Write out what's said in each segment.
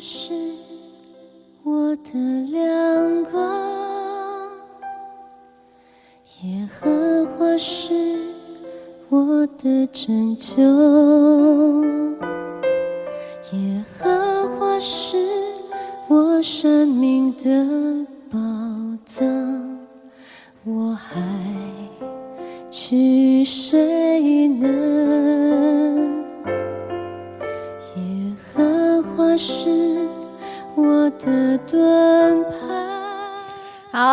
是我的亮光？耶和华是我的拯救，耶和华是我生命的宝藏，我还惧谁呢？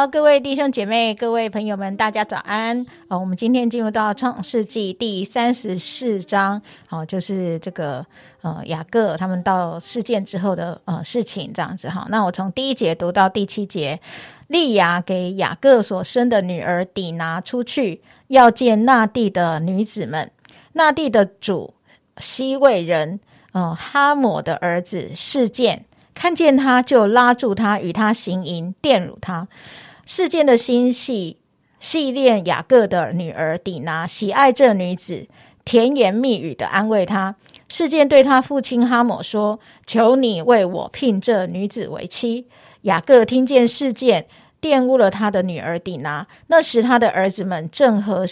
各位弟兄姐妹、各位朋友们，大家早安！呃，我们今天进入到创世纪第三十四章，好、就是这个呃雅各他们到事件之后的呃事情这样子哈。那我从第一节读到第七节，利亚给雅各所生的女儿底拿出去，要见那地的女子们。那地的主西魏人，呃哈姆的儿子事件。看见他就拉住他，与他行淫，玷辱他。事件的心系系恋雅各的女儿底拿，喜爱这女子，甜言蜜语的安慰她。事件对他父亲哈抹说：“求你为我聘这女子为妻。”雅各听见事件，玷污了他的女儿底拿。那时他的儿子们正和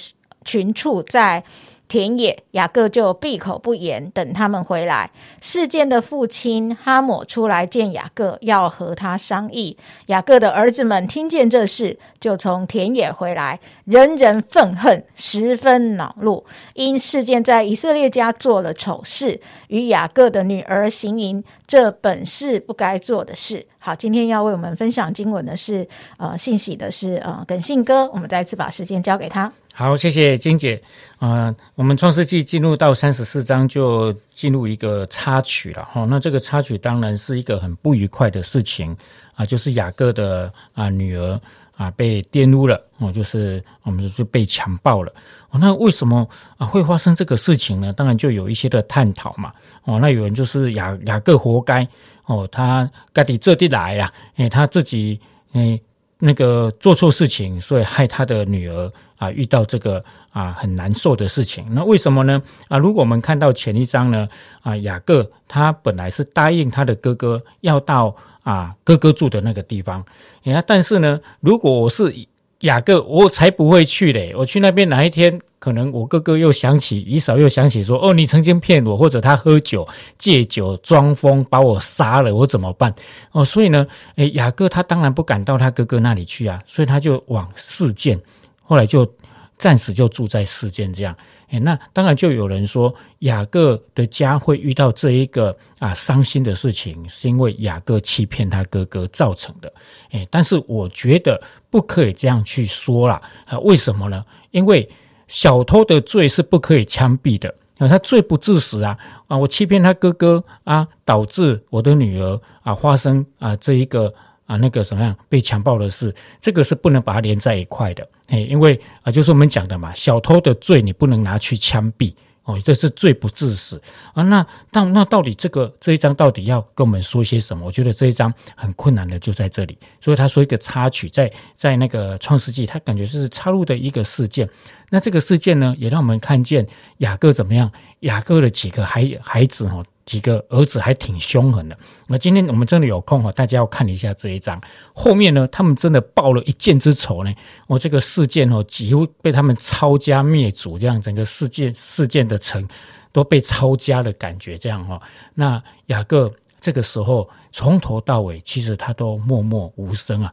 群畜在。田野，雅各就闭口不言，等他们回来。事件的父亲哈姆出来见雅各，要和他商议。雅各的儿子们听见这事，就从田野回来，人人愤恨，十分恼怒，因事件在以色列家做了丑事，与雅各的女儿行淫，这本是不该做的事。好，今天要为我们分享经文的是呃信息的是呃耿信哥，我们再次把时间交给他。好，谢谢金姐。呃，我们创世纪进入到三十四章，就进入一个插曲了哈。那这个插曲当然是一个很不愉快的事情啊，就是雅各的啊女儿啊被玷污了哦，就是我们就被强暴了。哦，那为什么啊会发生这个事情呢？当然就有一些的探讨嘛。哦，那有人就是雅雅各活该哦，他该得这地来呀，哎，他自己哎。那个做错事情，所以害他的女儿啊遇到这个啊很难受的事情。那为什么呢？啊，如果我们看到前一章呢，啊雅各他本来是答应他的哥哥要到啊哥哥住的那个地方，你看，但是呢，如果我是雅各，我才不会去嘞。我去那边哪一天，可能我哥哥又想起，姨嫂又想起说，哦，你曾经骗我，或者他喝酒借酒装疯把我杀了，我怎么办？哦，所以呢，诶，雅各他当然不敢到他哥哥那里去啊，所以他就往事件，后来就暂时就住在事件这样。诶，那当然就有人说雅各的家会遇到这一个啊伤心的事情，是因为雅各欺骗他哥哥造成的。诶，但是我觉得不可以这样去说啦。啊，为什么呢？因为小偷的罪是不可以枪毙的啊，他罪不至死啊啊！我欺骗他哥哥啊，导致我的女儿啊发生啊这一个。啊，那个什么样被强暴的事，这个是不能把它连在一块的，哎，因为啊，就是我们讲的嘛，小偷的罪你不能拿去枪毙哦，这是罪不至死啊。那那那到底这个这一章到底要跟我们说些什么？我觉得这一章很困难的就在这里，所以他说一个插曲，在在那个创世纪，他感觉是插入的一个事件。那这个事件呢，也让我们看见雅各怎么样，雅各的几个孩孩子哦。几个儿子还挺凶狠的。那今天我们真的有空哈，大家要看一下这一章。后面呢，他们真的报了一箭之仇呢。我这个事件哦，几乎被他们抄家灭族，这样整个事件事件的城都被抄家的感觉，这样哈。那雅各这个时候从头到尾，其实他都默默无声啊。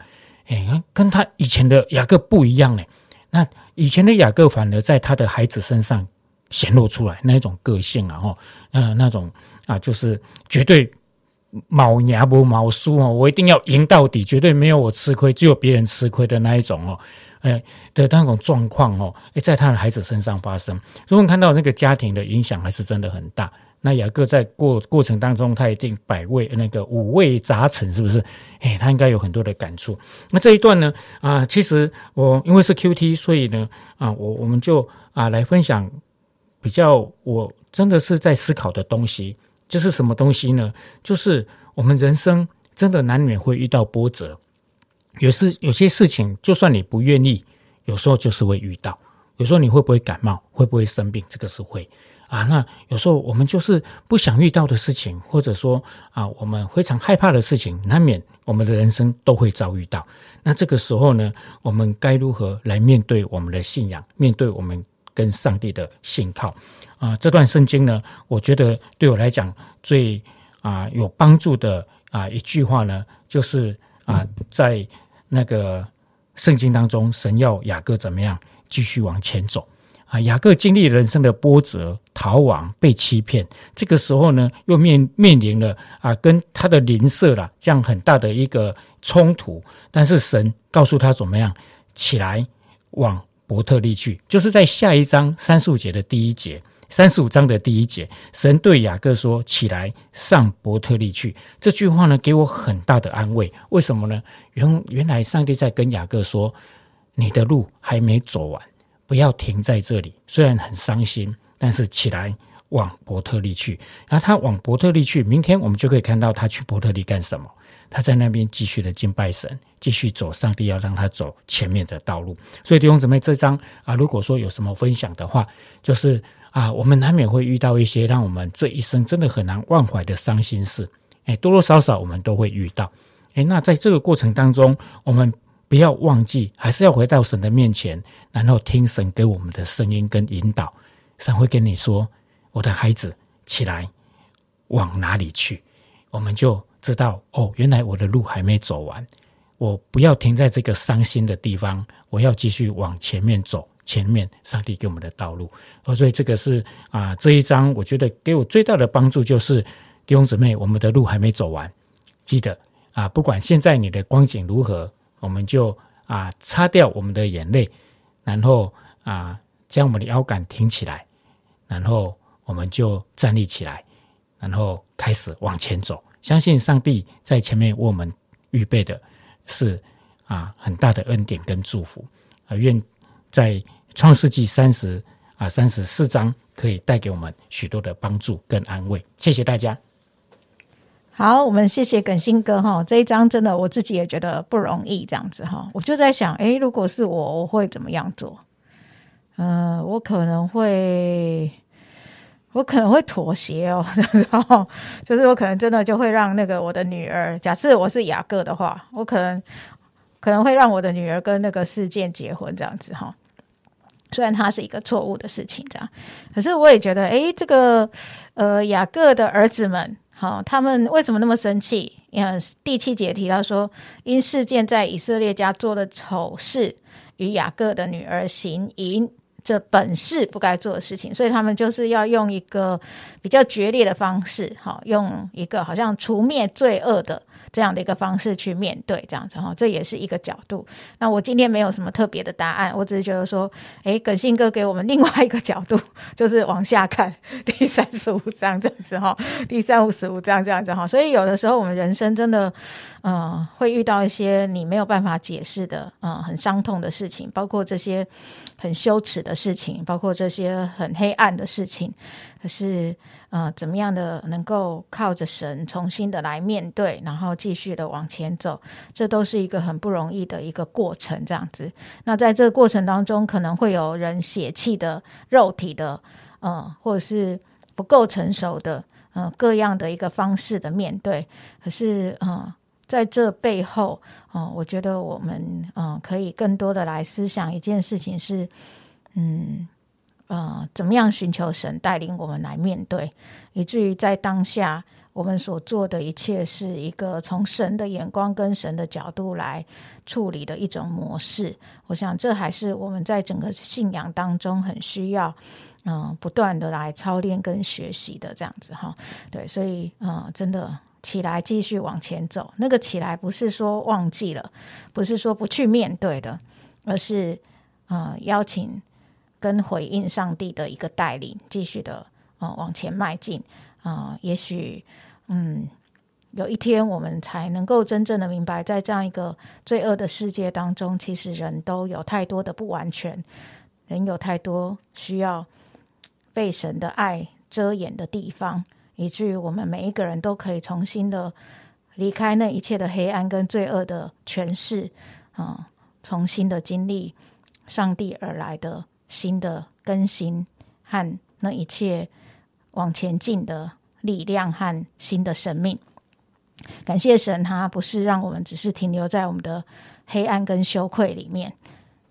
哎，跟他以前的雅各不一样呢。那以前的雅各反而在他的孩子身上。显露出来那种个性啊，哈，呃，那种啊，就是绝对毛牙不毛输哦，我一定要赢到底，绝对没有我吃亏，只有别人吃亏的那一种哦，哎的那种状况哦，哎，在他的孩子身上发生，所以我们看到那个家庭的影响还是真的很大。那雅各在过过程当中，他一定百味那个五味杂陈，是不是？哎，他应该有很多的感触。那这一段呢，啊，其实我因为是 Q T，所以呢，啊，我我们就啊来分享。比较我真的是在思考的东西，就是什么东西呢？就是我们人生真的难免会遇到波折，有时有些事情，就算你不愿意，有时候就是会遇到。有时候你会不会感冒？会不会生病？这个是会啊，那有时候我们就是不想遇到的事情，或者说啊，我们非常害怕的事情，难免我们的人生都会遭遇到。那这个时候呢，我们该如何来面对我们的信仰，面对我们跟上帝的信靠？啊，这段圣经呢，我觉得对我来讲最啊有帮助的啊一句话呢，就是啊，在那个圣经当中，神要雅各怎么样继续往前走啊？雅各经历人生的波折、逃亡、被欺骗，这个时候呢，又面面临了啊，跟他的邻舍啦这样很大的一个。冲突，但是神告诉他怎么样起来往伯特利去，就是在下一章三十五节的第一节，三十五章的第一节，神对雅各说：“起来上伯特利去。”这句话呢，给我很大的安慰。为什么呢？原原来上帝在跟雅各说：“你的路还没走完，不要停在这里。虽然很伤心，但是起来往伯特利去。”然后他往伯特利去，明天我们就可以看到他去伯特利干什么。他在那边继续的敬拜神，继续走上帝要让他走前面的道路。所以弟兄姊妹，这章啊，如果说有什么分享的话，就是啊，我们难免会遇到一些让我们这一生真的很难忘怀的伤心事。哎，多多少少我们都会遇到。哎，那在这个过程当中，我们不要忘记，还是要回到神的面前，然后听神给我们的声音跟引导。神会跟你说：“我的孩子，起来，往哪里去？”我们就。知道哦，原来我的路还没走完，我不要停在这个伤心的地方，我要继续往前面走。前面上帝给我们的道路，所以这个是啊，这一章我觉得给我最大的帮助就是弟兄姊妹，我们的路还没走完，记得啊，不管现在你的光景如何，我们就啊擦掉我们的眼泪，然后啊将我们的腰杆挺起来，然后我们就站立起来，然后开始往前走。相信上帝在前面为我们预备的是啊很大的恩典跟祝福啊，愿在创世纪三十啊三十四章可以带给我们许多的帮助跟安慰。谢谢大家。好，我们谢谢耿新哥哈，这一章真的我自己也觉得不容易，这样子哈，我就在想，哎，如果是我，我会怎么样做？嗯，我可能会。我可能会妥协哦，就是我可能真的就会让那个我的女儿，假设我是雅各的话，我可能可能会让我的女儿跟那个事件结婚这样子哈。虽然它是一个错误的事情，这样，可是我也觉得，诶，这个呃雅各的儿子们，好，他们为什么那么生气？嗯，第七节提到说，因事件在以色列家做的丑事，与雅各的女儿行淫。这本是不该做的事情，所以他们就是要用一个比较决裂的方式，哈，用一个好像除灭罪恶的。这样的一个方式去面对这样子哈，这也是一个角度。那我今天没有什么特别的答案，我只是觉得说，诶，耿信哥给我们另外一个角度，就是往下看第三十五章这样子哈，第三五十五章这样子哈。所以有的时候我们人生真的，嗯，会遇到一些你没有办法解释的，嗯，很伤痛的事情，包括这些很羞耻的事情，包括这些很黑暗的事情，可是。呃，怎么样的能够靠着神重新的来面对，然后继续的往前走，这都是一个很不容易的一个过程。这样子，那在这个过程当中，可能会有人血气的、肉体的，嗯，或者是不够成熟的，嗯，各样的一个方式的面对。可是，嗯，在这背后，嗯，我觉得我们，嗯，可以更多的来思想一件事情是，嗯。呃，怎么样寻求神带领我们来面对，以至于在当下我们所做的一切是一个从神的眼光跟神的角度来处理的一种模式。我想这还是我们在整个信仰当中很需要，嗯，不断的来操练跟学习的这样子哈。对，所以嗯，真的起来继续往前走。那个起来不是说忘记了，不是说不去面对的，而是呃邀请。跟回应上帝的一个带领，继续的呃往前迈进啊，也许嗯有一天我们才能够真正的明白，在这样一个罪恶的世界当中，其实人都有太多的不完全，人有太多需要被神的爱遮掩的地方，以至于我们每一个人都可以重新的离开那一切的黑暗跟罪恶的诠释啊，重新的经历上帝而来的。新的更新和那一切往前进的力量和新的生命。感谢神，他不是让我们只是停留在我们的黑暗跟羞愧里面、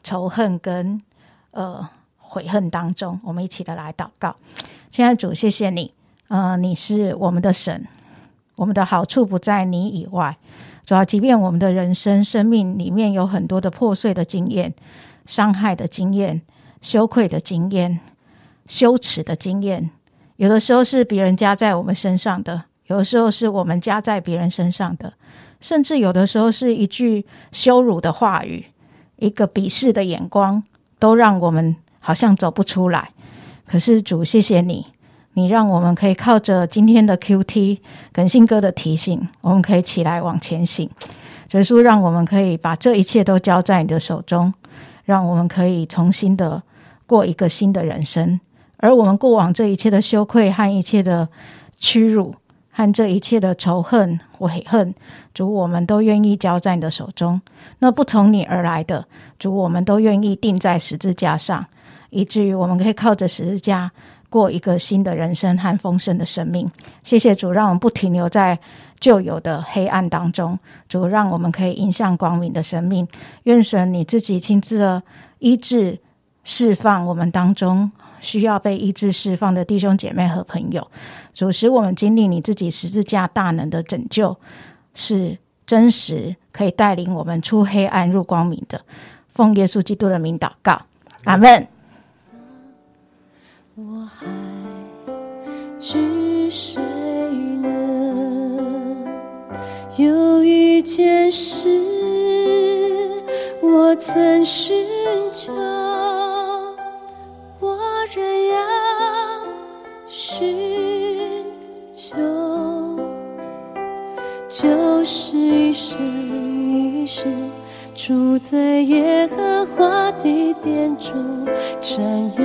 仇恨跟呃悔恨当中。我们一起的来祷告。现在主，谢谢你，呃，你是我们的神，我们的好处不在你以外。主要，即便我们的人生生命里面有很多的破碎的经验、伤害的经验、羞愧的经验、羞耻的经验，有的时候是别人加在我们身上的。有的时候是我们加在别人身上的，甚至有的时候是一句羞辱的话语，一个鄙视的眼光，都让我们好像走不出来。可是主，谢谢你，你让我们可以靠着今天的 Q T 耿信哥的提醒，我们可以起来往前行。耶稣让我们可以把这一切都交在你的手中，让我们可以重新的过一个新的人生，而我们过往这一切的羞愧和一切的屈辱。和这一切的仇恨、悔恨，主，我们都愿意交在你的手中。那不从你而来的，主，我们都愿意钉在十字架上，以至于我们可以靠着十字架过一个新的人生和丰盛的生命。谢谢主，让我们不停留在旧有的黑暗当中。主，让我们可以迎向光明的生命。愿神你自己亲自的医治、释放我们当中。需要被医治释放的弟兄姐妹和朋友，主使我们经历你自己十字架大能的拯救，是真实，可以带领我们出黑暗入光明的。奉耶稣基督的名祷告，阿门。我还知谁呢？有一件事，我曾寻中占有